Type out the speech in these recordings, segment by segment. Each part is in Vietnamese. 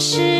是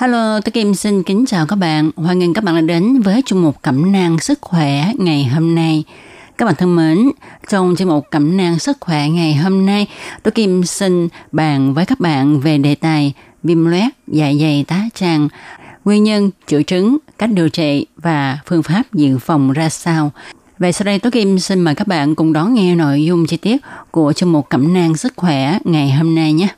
Hello, tôi Kim xin kính chào các bạn. Hoan nghênh các bạn đã đến với chung mục Cẩm nang sức khỏe ngày hôm nay. Các bạn thân mến, trong chuyên mục Cẩm nang sức khỏe ngày hôm nay, tôi Kim xin bàn với các bạn về đề tài viêm loét dạ dày tá tràng, nguyên nhân, triệu chứng, cách điều trị và phương pháp dự phòng ra sao. Vậy sau đây tôi Kim xin mời các bạn cùng đón nghe nội dung chi tiết của chương mục Cẩm nang sức khỏe ngày hôm nay nhé.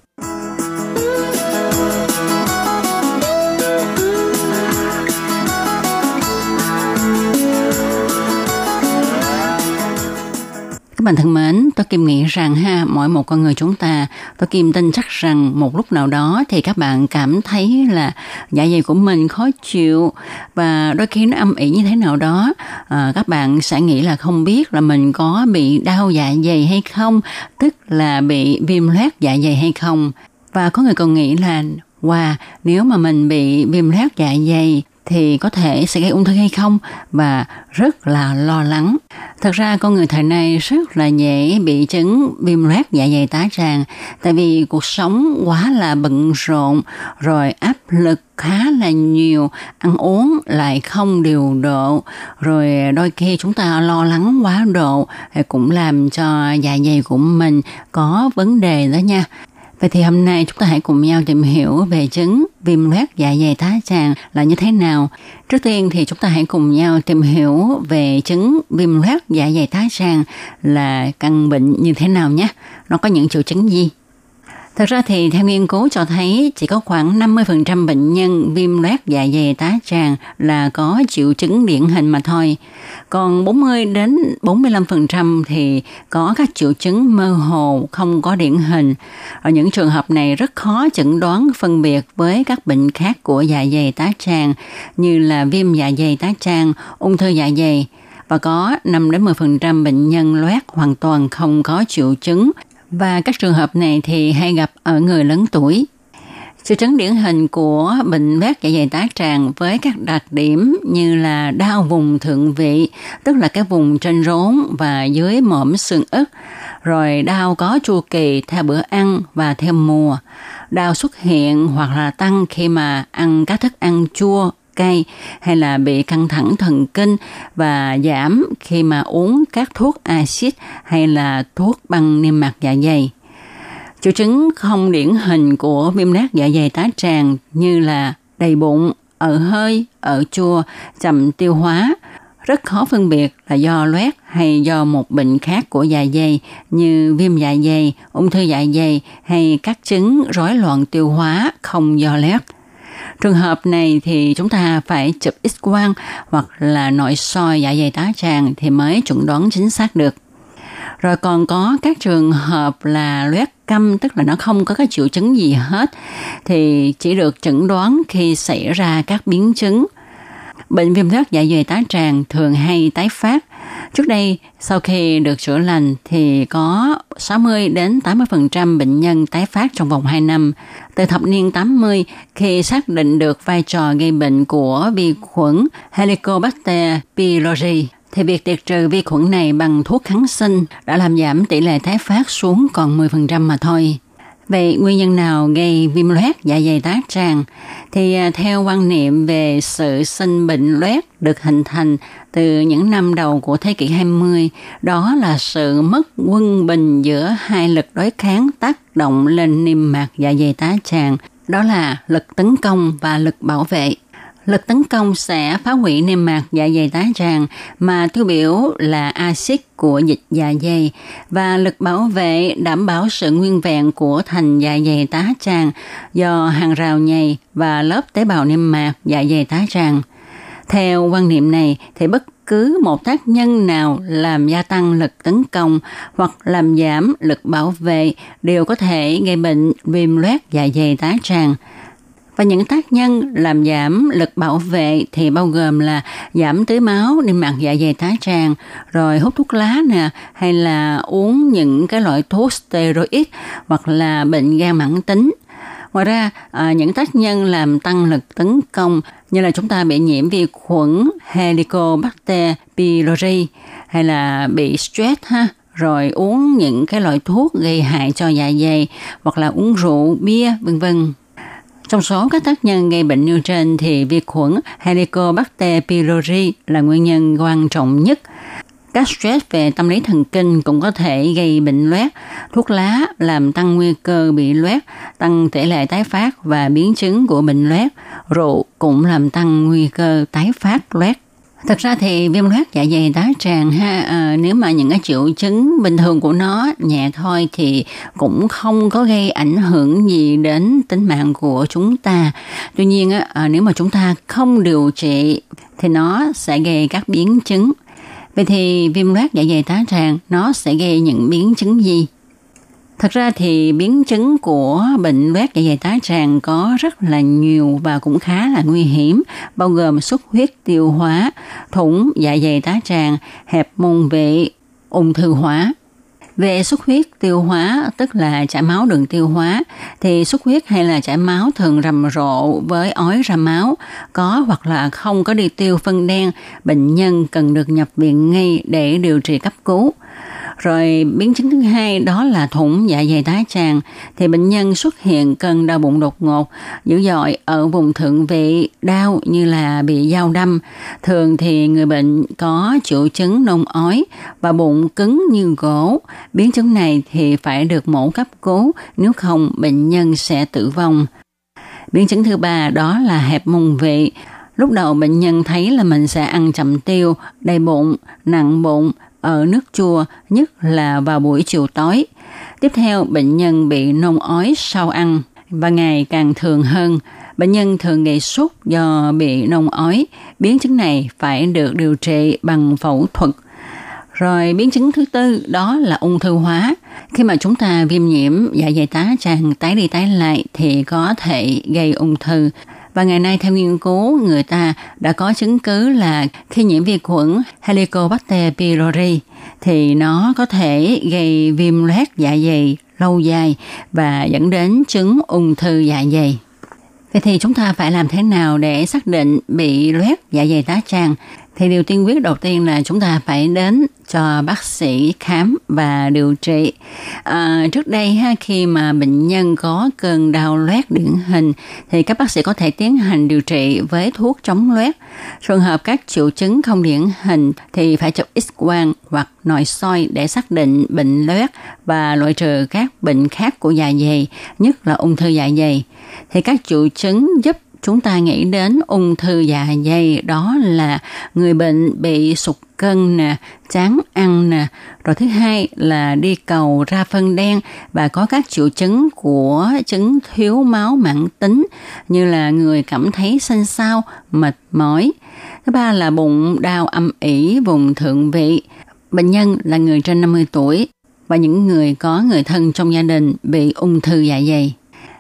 Các bạn thân mến, tôi Kim nghĩ rằng ha, mỗi một con người chúng ta, tôi Kim tin chắc rằng một lúc nào đó thì các bạn cảm thấy là dạ dày của mình khó chịu và đôi khi nó âm ỉ như thế nào đó, à, các bạn sẽ nghĩ là không biết là mình có bị đau dạ dày hay không, tức là bị viêm loét dạ dày hay không. Và có người còn nghĩ là Wow, nếu mà mình bị viêm loét dạ dày thì có thể sẽ gây ung thư hay không và rất là lo lắng. Thật ra con người thời nay rất là dễ bị chứng viêm loét dạ dày tá tràng tại vì cuộc sống quá là bận rộn rồi áp lực khá là nhiều, ăn uống lại không điều độ, rồi đôi khi chúng ta lo lắng quá độ cũng làm cho dạ dày của mình có vấn đề đó nha. Vậy thì hôm nay chúng ta hãy cùng nhau tìm hiểu về chứng viêm loét dạ dày tá tràng là như thế nào. Trước tiên thì chúng ta hãy cùng nhau tìm hiểu về chứng viêm loét dạ dày tá tràng là căn bệnh như thế nào nhé. Nó có những triệu chứng gì? Thật ra thì theo nghiên cứu cho thấy chỉ có khoảng 50% bệnh nhân viêm loét dạ dày tá tràng là có triệu chứng điển hình mà thôi. Còn 40 đến 45% thì có các triệu chứng mơ hồ không có điển hình. Ở những trường hợp này rất khó chẩn đoán phân biệt với các bệnh khác của dạ dày tá tràng như là viêm dạ dày tá tràng, ung thư dạ dày và có 5 đến 10% bệnh nhân loét hoàn toàn không có triệu chứng và các trường hợp này thì hay gặp ở người lớn tuổi. Triệu chứng điển hình của bệnh vét dạ dày tá tràng với các đặc điểm như là đau vùng thượng vị, tức là cái vùng trên rốn và dưới mõm xương ức, rồi đau có chu kỳ theo bữa ăn và theo mùa. Đau xuất hiện hoặc là tăng khi mà ăn các thức ăn chua, cay hay là bị căng thẳng thần kinh và giảm khi mà uống các thuốc axit hay là thuốc băng niêm mạc dạ dày. Triệu chứng không điển hình của viêm nát dạ dày tá tràng như là đầy bụng, ở hơi, ở chua, chậm tiêu hóa, rất khó phân biệt là do loét hay do một bệnh khác của dạ dày như viêm dạ dày, ung thư dạ dày hay các chứng rối loạn tiêu hóa không do loét. Trường hợp này thì chúng ta phải chụp x-quang hoặc là nội soi dạ dày tá tràng thì mới chuẩn đoán chính xác được. Rồi còn có các trường hợp là loét câm tức là nó không có các triệu chứng gì hết, thì chỉ được chẩn đoán khi xảy ra các biến chứng. Bệnh viêm loét dạ dày tá tràng thường hay tái phát. Trước đây, sau khi được chữa lành thì có 60 đến 80% bệnh nhân tái phát trong vòng 2 năm. Từ thập niên 80, khi xác định được vai trò gây bệnh của vi khuẩn Helicobacter pylori, thì việc tiệt trừ vi khuẩn này bằng thuốc kháng sinh đã làm giảm tỷ lệ tái phát xuống còn 10% mà thôi. Vậy nguyên nhân nào gây viêm loét dạ dày tá tràng? Thì à, theo quan niệm về sự sinh bệnh loét được hình thành từ những năm đầu của thế kỷ 20, đó là sự mất quân bình giữa hai lực đối kháng tác động lên niêm mạc dạ dày tá tràng, đó là lực tấn công và lực bảo vệ. Lực tấn công sẽ phá hủy niêm mạc dạ dày tá tràng mà tiêu biểu là axit của dịch dạ dày và lực bảo vệ đảm bảo sự nguyên vẹn của thành dạ dày tá tràng do hàng rào nhầy và lớp tế bào niêm mạc dạ dày tá tràng. Theo quan niệm này thì bất cứ một tác nhân nào làm gia tăng lực tấn công hoặc làm giảm lực bảo vệ đều có thể gây bệnh viêm loét dạ dày tá tràng. Và những tác nhân làm giảm lực bảo vệ thì bao gồm là giảm tưới máu niêm mạc dạ dày tá tràng, rồi hút thuốc lá nè, hay là uống những cái loại thuốc steroid hoặc là bệnh gan mãn tính. Ngoài ra, à, những tác nhân làm tăng lực tấn công như là chúng ta bị nhiễm vi khuẩn Helicobacter pylori hay là bị stress ha, rồi uống những cái loại thuốc gây hại cho dạ dày hoặc là uống rượu, bia, vân vân. Trong số các tác nhân gây bệnh nêu trên thì vi khuẩn Helicobacter pylori là nguyên nhân quan trọng nhất. Các stress về tâm lý thần kinh cũng có thể gây bệnh loét. Thuốc lá làm tăng nguy cơ bị loét, tăng tỷ lệ tái phát và biến chứng của bệnh loét. Rượu cũng làm tăng nguy cơ tái phát loét. Thật ra thì viêm loét dạ dày tá tràng ha à, nếu mà những cái triệu chứng bình thường của nó nhẹ thôi thì cũng không có gây ảnh hưởng gì đến tính mạng của chúng ta. Tuy nhiên á, à, nếu mà chúng ta không điều trị thì nó sẽ gây các biến chứng. Vậy thì viêm loét dạ dày tá tràng nó sẽ gây những biến chứng gì? Thật ra thì biến chứng của bệnh loét dạ dày tá tràng có rất là nhiều và cũng khá là nguy hiểm, bao gồm xuất huyết tiêu hóa, thủng dạ dày tá tràng, hẹp môn vị, ung thư hóa. Về xuất huyết tiêu hóa, tức là chảy máu đường tiêu hóa, thì xuất huyết hay là chảy máu thường rầm rộ với ói ra máu, có hoặc là không có đi tiêu phân đen, bệnh nhân cần được nhập viện ngay để điều trị cấp cứu. Rồi biến chứng thứ hai đó là thủng dạ dày tá tràng thì bệnh nhân xuất hiện cơn đau bụng đột ngột, dữ dội ở vùng thượng vị, đau như là bị dao đâm. Thường thì người bệnh có triệu chứng nôn ói và bụng cứng như gỗ. Biến chứng này thì phải được mổ cấp cứu, nếu không bệnh nhân sẽ tử vong. Biến chứng thứ ba đó là hẹp mông vị. Lúc đầu bệnh nhân thấy là mình sẽ ăn chậm tiêu, đầy bụng, nặng bụng, ở nước chua, nhất là vào buổi chiều tối. Tiếp theo, bệnh nhân bị nôn ói sau ăn và ngày càng thường hơn. Bệnh nhân thường gây sốt do bị nôn ói. Biến chứng này phải được điều trị bằng phẫu thuật. Rồi biến chứng thứ tư đó là ung thư hóa. Khi mà chúng ta viêm nhiễm dạ dày tá tràng tái đi tái lại thì có thể gây ung thư. Và ngày nay theo nghiên cứu, người ta đã có chứng cứ là khi nhiễm vi khuẩn Helicobacter pylori thì nó có thể gây viêm loét dạ dày lâu dài và dẫn đến chứng ung thư dạ dày. Vậy thì chúng ta phải làm thế nào để xác định bị loét dạ dày tá tràng? Thì điều tiên quyết đầu tiên là chúng ta phải đến cho bác sĩ khám và điều trị. À, trước đây ha, khi mà bệnh nhân có cơn đau loét điển hình thì các bác sĩ có thể tiến hành điều trị với thuốc chống loét. Trường hợp các triệu chứng không điển hình thì phải chụp x-quang hoặc nội soi để xác định bệnh loét và loại trừ các bệnh khác của dạ dày, nhất là ung thư dạ dày. Thì các triệu chứng giúp chúng ta nghĩ đến ung thư dạ dày đó là người bệnh bị sụt cân nè, chán ăn nè. Rồi thứ hai là đi cầu ra phân đen và có các triệu chứng của chứng thiếu máu mãn tính như là người cảm thấy xanh xao, mệt mỏi. Thứ ba là bụng đau âm ỉ vùng thượng vị. Bệnh nhân là người trên 50 tuổi và những người có người thân trong gia đình bị ung thư dạ dày.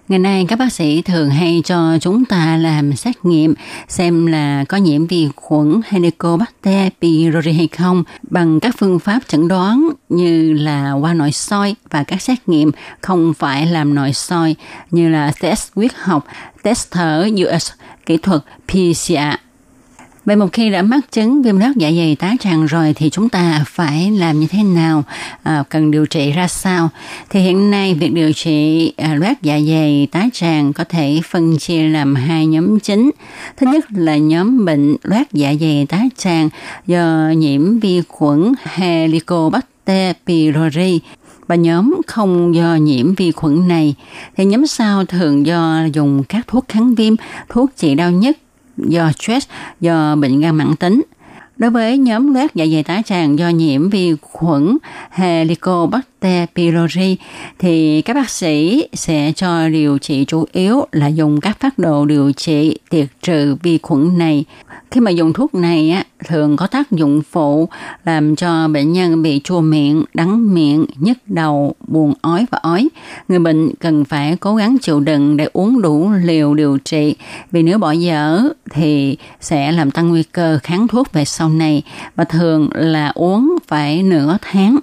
Ngày nay các bác sĩ thường hay cho chúng ta làm xét nghiệm xem là có nhiễm vi khuẩn Helicobacter pylori hay không bằng các phương pháp chẩn đoán như là qua nội soi và các xét nghiệm không phải làm nội soi như là test huyết học, test thở US, kỹ thuật PCR Vậy một khi đã mắc chứng viêm loét dạ dày tá tràng rồi thì chúng ta phải làm như thế nào, à, cần điều trị ra sao? Thì hiện nay việc điều trị à, loét dạ dày tá tràng có thể phân chia làm hai nhóm chính. Thứ nhất là nhóm bệnh loét dạ dày tá tràng do nhiễm vi khuẩn Helicobacter pylori và nhóm không do nhiễm vi khuẩn này thì nhóm sau thường do dùng các thuốc kháng viêm, thuốc trị đau nhất do stress, do bệnh gan mãn tính. Đối với nhóm loét dạ dày tá tràng do nhiễm vi khuẩn Helicobacter pylori thì các bác sĩ sẽ cho điều trị chủ yếu là dùng các phát đồ điều trị tiệt trừ vi khuẩn này. Khi mà dùng thuốc này á, thường có tác dụng phụ làm cho bệnh nhân bị chua miệng, đắng miệng, nhức đầu, buồn ói và ói. Người bệnh cần phải cố gắng chịu đựng để uống đủ liều điều trị vì nếu bỏ dở thì sẽ làm tăng nguy cơ kháng thuốc về sau này và thường là uống phải nửa tháng.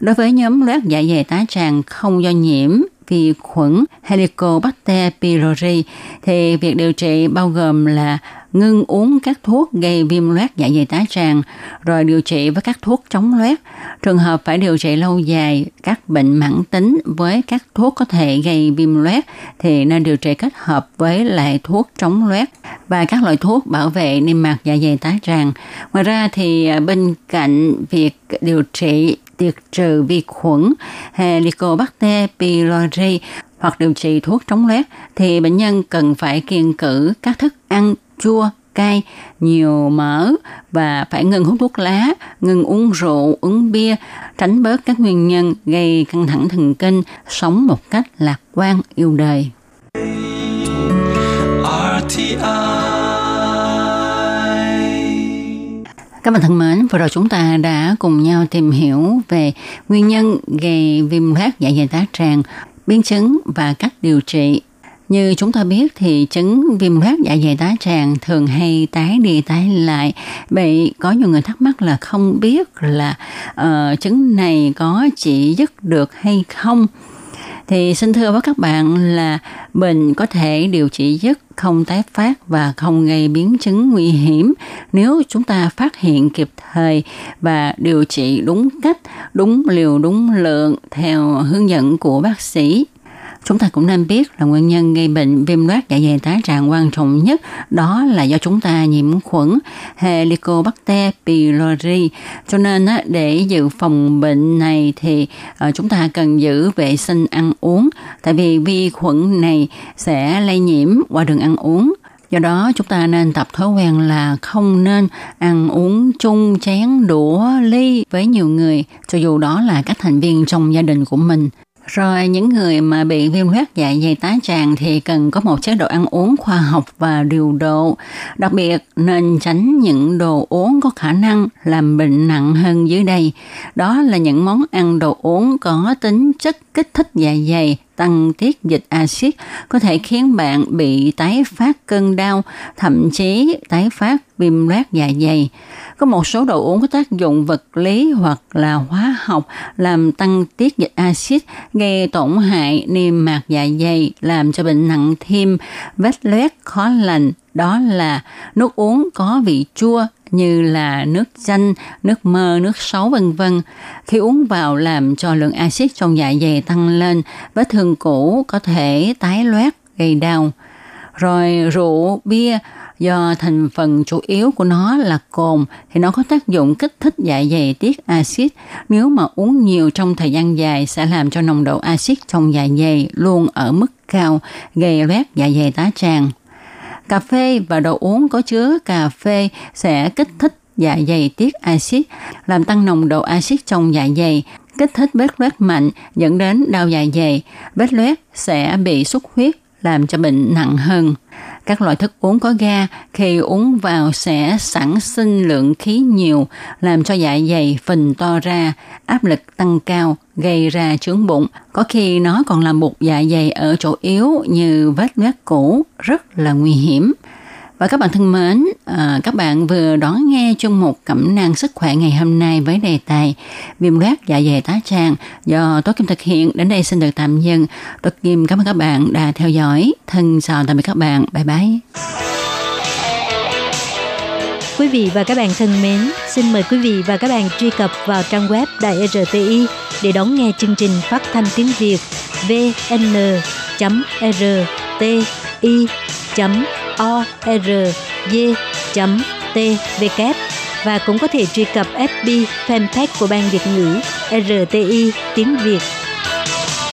Đối với nhóm loét dạ dày tá tràng không do nhiễm vi khuẩn Helicobacter pylori thì việc điều trị bao gồm là ngưng uống các thuốc gây viêm loét dạ dày tá tràng, rồi điều trị với các thuốc chống loét. Trường hợp phải điều trị lâu dài các bệnh mãn tính với các thuốc có thể gây viêm loét thì nên điều trị kết hợp với lại thuốc chống loét và các loại thuốc bảo vệ niêm mạc dạ dày tá tràng. Ngoài ra thì à, bên cạnh việc điều trị tiệt trừ vi khuẩn Helicobacter pylori hoặc điều trị thuốc chống loét thì bệnh nhân cần phải kiêng cử các thức ăn chua, cay, nhiều mỡ và phải ngừng hút thuốc lá, ngừng uống rượu, uống bia, tránh bớt các nguyên nhân gây căng thẳng thần kinh, sống một cách lạc quan, yêu đời. Các bạn thân mến, vừa rồi chúng ta đã cùng nhau tìm hiểu về nguyên nhân gây viêm loét dạ dày tá tràng, biến chứng và cách điều trị như chúng ta biết thì chứng viêm loét dạ dày tá tràng thường hay tái đi tái lại. Vậy có nhiều người thắc mắc là không biết là uh, chứng này có chỉ dứt được hay không? Thì xin thưa với các bạn là bệnh có thể điều trị dứt không tái phát và không gây biến chứng nguy hiểm nếu chúng ta phát hiện kịp thời và điều trị đúng cách, đúng liều, đúng lượng theo hướng dẫn của bác sĩ. Chúng ta cũng nên biết là nguyên nhân gây bệnh viêm loét dạ dày tá tràng quan trọng nhất đó là do chúng ta nhiễm khuẩn Helicobacter pylori. Cho nên để dự phòng bệnh này thì ờ, chúng ta cần giữ vệ sinh ăn uống tại vì vi khuẩn này sẽ lây nhiễm qua đường ăn uống. Do đó, chúng ta nên tập thói quen là không nên ăn uống chung chén đũa ly với nhiều người, cho dù đó là các thành viên trong gia đình của mình. Rồi những người mà bị viêm loét dạ dày tá tràng thì cần có một chế độ ăn uống khoa học và điều độ. Đặc biệt nên tránh những đồ uống có khả năng làm bệnh nặng hơn dưới đây. Đó là những món ăn đồ uống có tính chất kích thích dạ dày, tăng tiết dịch axit có thể khiến bạn bị tái phát cơn đau, thậm chí tái phát viêm loét dạ dày. Có một số đồ uống có tác dụng vật lý hoặc là hóa học làm tăng tiết dịch axit, gây tổn hại niêm mạc dạ dày, làm cho bệnh nặng thêm, vết loét khó lành. Đó là nước uống có vị chua như là nước chanh, nước mơ, nước sấu vân vân. Khi uống vào làm cho lượng axit trong dạ dày tăng lên, vết thương cũ có thể tái loét, gây đau. Rồi rượu, bia do thành phần chủ yếu của nó là cồn thì nó có tác dụng kích thích dạ dày tiết axit. Nếu mà uống nhiều trong thời gian dài sẽ làm cho nồng độ axit trong dạ dày luôn ở mức cao, gây loét dạ dày tá tràng. Cà phê và đồ uống có chứa cà phê sẽ kích thích dạ dày tiết axit, làm tăng nồng độ axit trong dạ dày, kích thích vết loét mạnh dẫn đến đau dạ dày. Vết loét sẽ bị xuất huyết làm cho bệnh nặng hơn. Các loại thức uống có ga khi uống vào sẽ sản sinh lượng khí nhiều, làm cho dạ dày phình to ra, áp lực tăng cao, gây ra chướng bụng. Có khi nó còn làm bục dạ dày ở chỗ yếu như vết loét cũ, rất là nguy hiểm. Và các bạn thân mến, à, các bạn vừa đón nghe chung một cẩm nang sức khỏe ngày hôm nay với đề tài viêm loét dạ dày tá tràng do Tố Kim thực hiện. Đến đây xin được tạm dừng. Tố Kim cảm ơn các bạn đã theo dõi. Thân chào tạm biệt các bạn. Bye bye. Quý vị và các bạn thân mến, xin mời quý vị và các bạn truy cập vào trang web Đài e RTI để đón nghe chương trình phát thanh tiếng Việt vn.rti.com o r org.tvk và cũng có thể truy cập FB fanpage của Ban Việt ngữ RTI tiếng Việt.